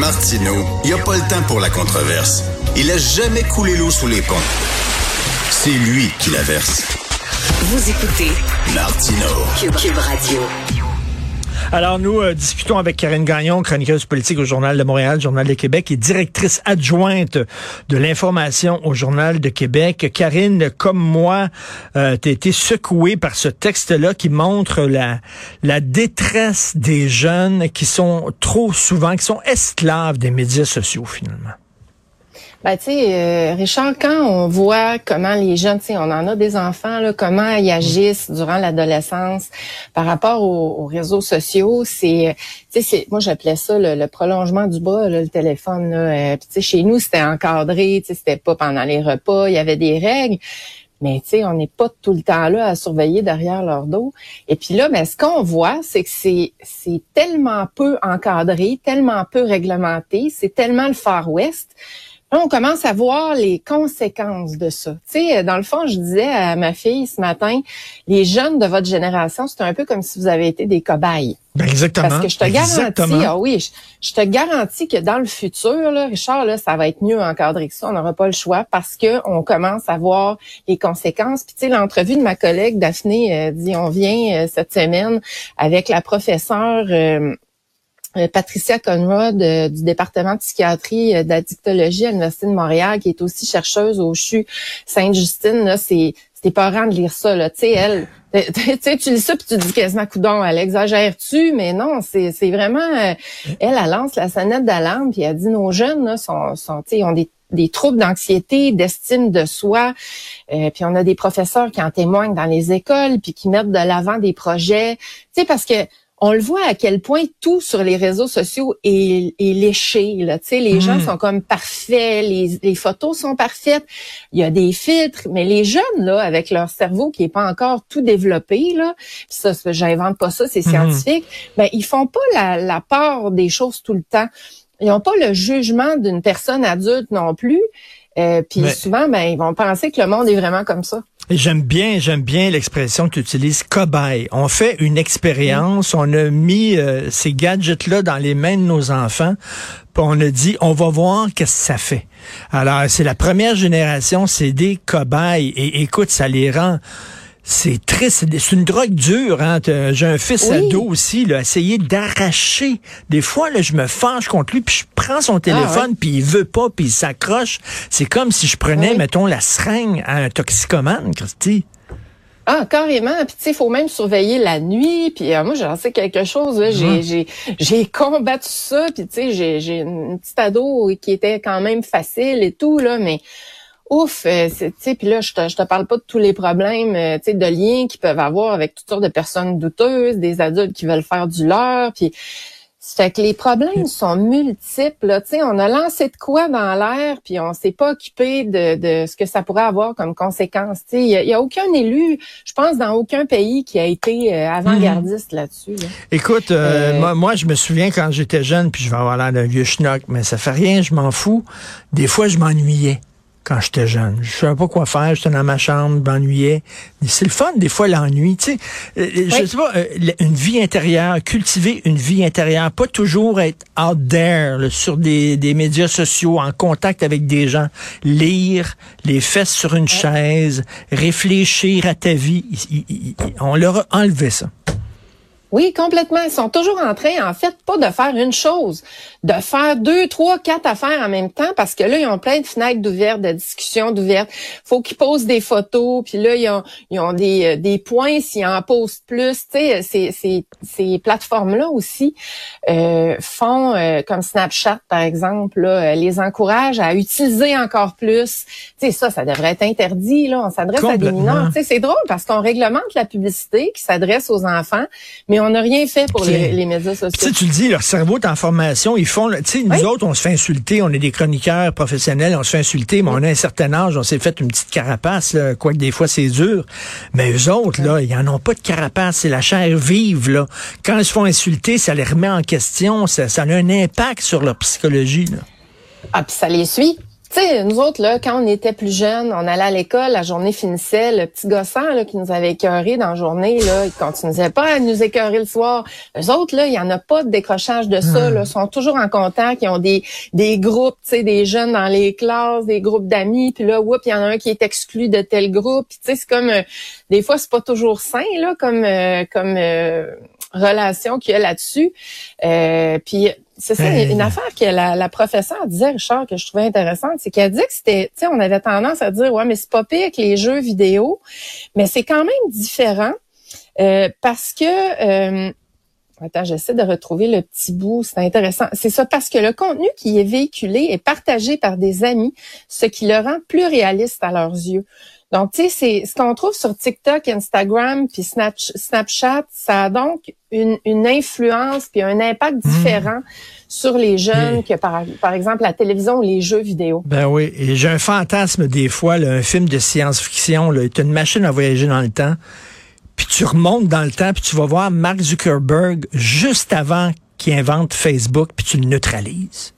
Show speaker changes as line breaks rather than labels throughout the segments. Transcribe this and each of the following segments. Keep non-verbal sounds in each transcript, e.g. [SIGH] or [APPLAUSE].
Martino, il n'y a pas le temps pour la controverse. Il a jamais coulé l'eau sous les ponts. C'est lui qui la verse.
Vous écoutez
Martino.
Cube, Radio.
Alors, nous euh, discutons avec Karine Gagnon, chroniqueuse politique au Journal de Montréal, Journal de Québec, et directrice adjointe de l'information au Journal de Québec. Karine, comme moi, euh, été secouée par ce texte-là qui montre la, la détresse des jeunes qui sont trop souvent, qui sont esclaves des médias sociaux, finalement.
Ben, tu sais, euh, Richard, quand on voit comment les jeunes, tu sais, on en a des enfants, là, comment ils agissent durant l'adolescence par rapport aux, réseaux sociaux, c'est, tu sais, moi j'appelais ça le, prolongement du bras, le téléphone. Là, euh, tu sais, chez nous c'était encadré, tu sais, c'était pas pendant les repas, il y avait des règles. Mais tu sais, on n'est pas tout le temps là à surveiller derrière leur dos. Et puis là, ben, ce qu'on voit, c'est que c'est c'est tellement peu encadré, tellement peu réglementé, c'est tellement le Far West on commence à voir les conséquences de ça. Tu sais, dans le fond, je disais à ma fille ce matin, les jeunes de votre génération, c'est un peu comme si vous avez été des cobayes.
Ben exactement.
Parce que je te garantis, ah oui, je, te garantis que dans le futur, là, Richard, là, ça va être mieux encadré que ça. On n'aura pas le choix parce que on commence à voir les conséquences. Puis tu sais, l'entrevue de ma collègue Daphné euh, dit, on vient euh, cette semaine avec la professeure. Euh, euh, Patricia Conrad euh, du département de psychiatrie euh, d'addictologie à l'Université de Montréal, qui est aussi chercheuse au CHU Sainte-Justine. C'est c'était parent de lire ça. Tu sais, elle, [LAUGHS] tu lis ça puis tu dis quasiment coudon, elle exagère-tu? Mais non, c'est, vraiment... elle, elle lance la sonnette d'alarme puis elle dit nos jeunes là, sont, ont des des troubles d'anxiété, d'estime de soi. puis on a des professeurs qui en témoignent dans les écoles, puis qui mettent de l'avant des projets. Tu parce que on le voit à quel point tout sur les réseaux sociaux est, est léché. Là. Tu sais, les gens hmm. sont comme parfaits, les, les, photos sont parfaites, il y a des filtres, mais les jeunes, là, avec leur cerveau qui est pas encore tout développé, là, ça, j'invente pas ça, c'est hmm. scientifique, ben, ils font pas la, la part des choses tout le temps. Ils n'ont pas le jugement d'une personne adulte non plus. Euh, puis souvent, ben, ils vont penser que le monde est vraiment comme ça.
J'aime bien, j'aime bien l'expression que tu utilises, cobaye. On fait une expérience, on a mis euh, ces gadgets-là dans les mains de nos enfants, puis on a dit, on va voir qu'est-ce que ça fait. Alors, c'est la première génération, c'est des cobayes. Et écoute, ça les rend c'est triste, c'est une drogue dure. Hein? J'ai un fils ado aussi, là, essayer d'arracher. Des fois, là, je me fâche contre lui, puis je prends son ah, téléphone, puis il veut pas, puis il s'accroche. C'est comme si je prenais, mettons, la seringue à un toxicomane, Christy.
Ah, carrément. Puis tu sais, il faut même surveiller la nuit. Puis euh, moi, j'en sais quelque chose. J'ai combattu ça. Puis tu sais, j'ai, j'ai une petite ado qui était quand même facile et tout là, mais ouf, euh, tu sais, puis là, je te, je te parle pas de tous les problèmes, euh, tu sais, de liens qu'ils peuvent avoir avec toutes sortes de personnes douteuses, des adultes qui veulent faire du leur, puis fait que les problèmes sont multiples. Là. sais, on a lancé de quoi dans l'air, puis on s'est pas occupé de, de, ce que ça pourrait avoir comme conséquence. Il y, y, a aucun élu, je pense, dans aucun pays qui a été euh, avant-gardiste là-dessus.
Écoute, moi, moi, je me souviens quand j'étais jeune, puis je vais avoir l'air d'un vieux schnock, mais ça fait rien, je m'en fous. Des fois, je m'ennuyais quand j'étais jeune. Je savais pas quoi faire, j'étais dans ma chambre, je m'ennuyais. C'est le fun, des fois, l'ennui. Tu sais, euh, euh, je sais pas, euh, une vie intérieure, cultiver une vie intérieure, pas toujours être out there, sur des, des médias sociaux, en contact avec des gens. Lire, les fesses sur une chaise, réfléchir à ta vie. On leur a enlevé ça.
Oui, complètement. Ils sont toujours en train, en fait, pas de faire une chose, de faire deux, trois, quatre affaires en même temps, parce que là, ils ont plein de fenêtres d'ouvertes, de discussions d'ouvertes. faut qu'ils posent des photos, puis là, ils ont, ils ont des, euh, des points s'ils en posent plus. Tu sais, ces, ces, ces plateformes-là aussi euh, font, euh, comme Snapchat, par exemple, là, les encouragent à utiliser encore plus. Tu sais, ça, ça devrait être interdit. Là, on s'adresse à des mineurs. Tu sais, c'est drôle parce qu'on réglemente la publicité qui s'adresse aux enfants, mais on n'a rien fait pour les, médias sociaux.
Tu le dis, leur cerveau est en formation. Ils font, tu sais, nous autres, on se fait insulter. On est des chroniqueurs professionnels, on se fait insulter, mais on a un certain âge, on s'est fait une petite carapace, là, quoique des fois c'est dur. Mais eux autres, là, ils en ont pas de carapace. C'est la chair vive, là. Quand ils se font insulter, ça les remet en question. Ça, ça a un impact sur leur psychologie, là.
Ah, puis ça les suit Tu sais, nous autres, là, quand on était plus jeunes, on allait à l'école, la journée finissait, le petit gossant là, qui nous avait écœuré dans la journée, là, il continuait pas à nous écœurer le soir. Les autres, là, il y en a pas de décrochage de ça. Là, sont toujours en contact, ils ont des, des groupes, tu sais, des jeunes dans les classes, des groupes d'amis, puis là, oups, il y en a un qui est exclu de tel groupe. Puis tu sais, c'est comme, euh, des fois, c'est pas toujours sain, là, comme, euh, comme euh, relation qu'il y a là-dessus. puis c'est ça, une ben. affaire que la, la, professeure disait, Richard, que je trouvais intéressante, c'est qu'elle dit que c'était, tu sais, on avait tendance à dire, ouais, mais c'est pas pire que les jeux vidéo, mais c'est quand même différent euh, parce que, euh, attends, j'essaie de retrouver le petit bout, c'est intéressant. C'est ça, parce que le contenu qui est véhiculé est partagé par des amis, ce qui le rend plus réaliste à leurs yeux. Donc, tu sais, c'est ce qu'on trouve sur TikTok, Instagram, puis Snapchat, ça a donc une, une influence puis un impact mmh. différent sur les jeunes que par, par exemple la télévision ou les jeux vidéo.
Ben oui, et j'ai un fantasme des fois, là, un film de science-fiction, tu as une machine à voyager dans le temps, puis tu remontes dans le temps, puis tu vas voir Mark Zuckerberg juste avant qu'il invente Facebook, puis tu le neutralises.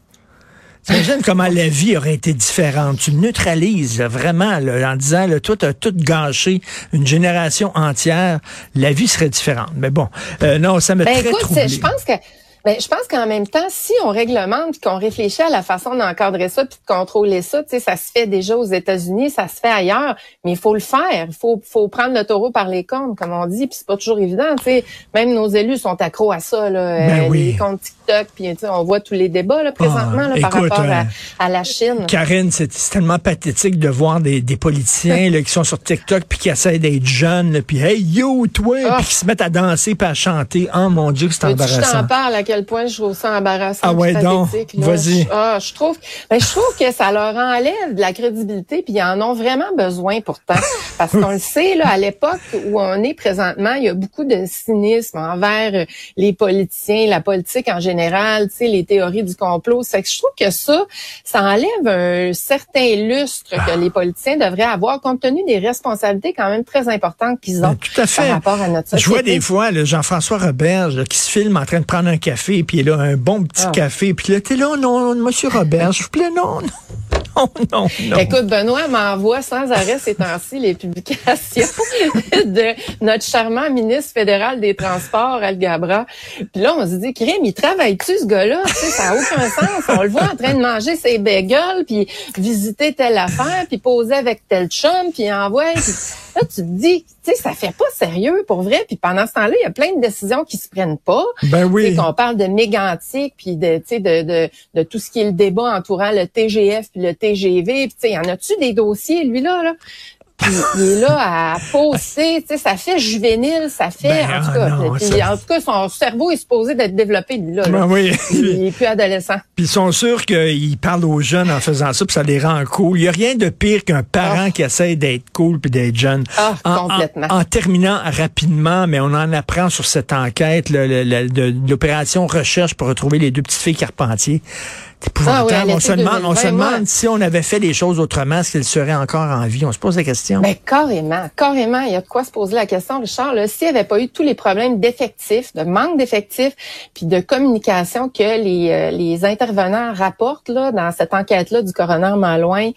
T'imagines comment la vie aurait été différente? Tu neutralises vraiment en disant, là, toi, as tout gâché une génération entière. La vie serait différente. Mais bon, euh, non, ça me ben, très écoute,
Je pense que ben, je pense qu'en même temps, si on réglemente, qu'on réfléchit à la façon d'encadrer ça, puis de contrôler ça, tu sais, ça se fait déjà aux États-Unis, ça se fait ailleurs, mais il faut le faire. Il faut, faut prendre le taureau par les cornes, comme on dit, puis c'est pas toujours évident. Tu sais, même nos élus sont accros à ça, là, ben euh, les comptes TikTok, puis on voit tous les débats là, présentement là, par rapport à, euh, à, la Chine.
Karine, c'est tellement pathétique de voir des, des politiciens là, qui sont sur TikTok puis qui essaient d'être jeunes, puis hey yo toi, puis ah. qui se mettent à danser puis à chanter. Oh mon Dieu, c'est embarrassant
quel point je trouve ça embarrassant.
Ah ouais, donc, vas-y.
Ah, je trouve, ben, je trouve que ça leur enlève de la crédibilité, puis ils en ont vraiment besoin pourtant. [LAUGHS] Parce qu'on le sait, là, à l'époque où on est présentement, il y a beaucoup de cynisme envers les politiciens, la politique en général, tu sais, les théories du complot. C'est que je trouve que ça, ça enlève un certain lustre que les politiciens devraient avoir compte tenu des responsabilités quand même très importantes qu'ils ont ben,
tout à fait. par rapport à notre société. Je vois des fois Jean-François Roberge qui se filme en train de prendre un café puis là, un bon petit ah. café, puis là, t'es là, non, monsieur Robert, [LAUGHS] je vous plaît, non, non. Non, non, non.
Écoute, Benoît m'envoie sans arrêt ces temps-ci les publications [LAUGHS] de notre charmant ministre fédéral des Transports, Al Gabra. Puis là, on se dit, Crème, il travaille-tu ce gars-là? ça n'a aucun sens. On le voit en train de manger ses bagels, puis visiter telle affaire, puis poser avec tel chum, puis envoie. Tu te dis, tu sais, ça fait pas sérieux pour vrai. Puis pendant ce temps-là, il y a plein de décisions qui se prennent pas.
Ben oui.
Qu'on parle de mégantique, puis de, tu sais, de, de, de, tout ce qui est le débat entourant le TGF puis le TGV. Puis tu sais, y en a-tu des dossiers, lui là, là? Il est là à pousser, tu sais, ça fait juvénile, ça fait, ben, en, tout cas, ah en tout cas, son cerveau est supposé d'être développé, là. Ben
oui.
Il, est plus adolescent.
Puis ils sont sûrs qu'ils parlent aux jeunes en faisant ça, puis ça les rend cool. Il y a rien de pire qu'un parent ah. qui essaie d'être cool puis d'être jeune.
Ah, complètement.
En, terminant rapidement, mais on en apprend sur cette enquête, l'opération recherche pour retrouver les deux petites filles Carpentier. Ah on se demande, on se demande si on avait fait les choses autrement, est-ce serait encore en vie? On se pose la question.
Ben, carrément, carrément. Il y a de quoi se poser la question, Richard. S'il n'y avait pas eu tous les problèmes d'effectifs, de manque d'effectifs, puis de communication que les, euh, les intervenants rapportent là, dans cette enquête-là du coroner Malouin,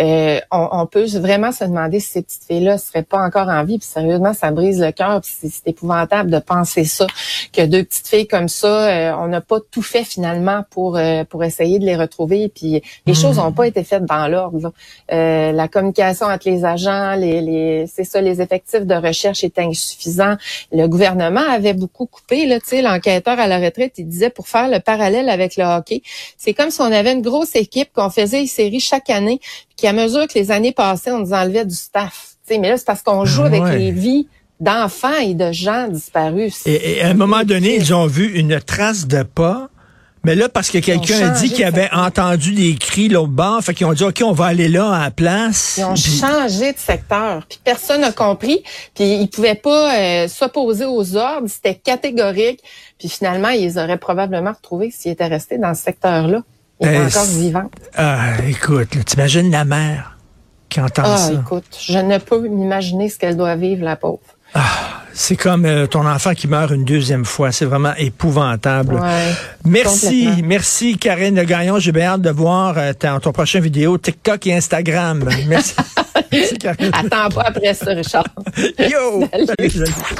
euh, on, on, peut vraiment se demander si ces petites filles-là ne seraient pas encore en vie. Puis sérieusement, ça brise le cœur. C'est épouvantable de penser ça, que deux petites filles comme ça, euh, on n'a pas tout fait finalement pour, euh, pour essayer de les retrouver. Puis les hmm. choses n'ont pas été faites dans l'ordre. Euh, la communication entre les agents, les, les c'est ça, les effectifs de recherche étaient insuffisants. Le gouvernement avait beaucoup coupé. Là, l'enquêteur à la retraite, il disait pour faire le parallèle avec le hockey, c'est comme si on avait une grosse équipe qu'on faisait une série chaque année, puis qu'à mesure que les années passaient, on nous enlevait du staff. sais mais là, c'est parce qu'on joue ah avec les vies d'enfants et de gens disparus.
Et, et, à un moment donné, ils ont vu une trace de pas mais là, parce que quelqu'un a dit qu'il avait entendu des cris l'autre bord, fait qu'ils ont dit, OK, on va aller là à la place.
Ils ont changé de secteur. Puis personne n'a compris. Puis ils pouvaient pas euh, s'opposer aux ordres. C'était catégorique. Puis finalement, ils les auraient probablement retrouvés s'ils étaient restés dans ce secteur-là. Ils étaient encore vivants.
Ah, écoute, t'imagines la mère qui entend ah,
ça? écoute, je ne peux m'imaginer ce qu'elle doit vivre, la pauvre.
Ah, C'est comme euh, ton enfant qui meurt une deuxième fois. C'est vraiment épouvantable.
Ouais,
merci, merci Karine Le Gagnon. J'ai bien hâte de voir euh, ton, ton prochain vidéo TikTok et Instagram. Merci. [LAUGHS] merci Karine.
Attends pas après ça, Richard. [LAUGHS]
Yo! Salut.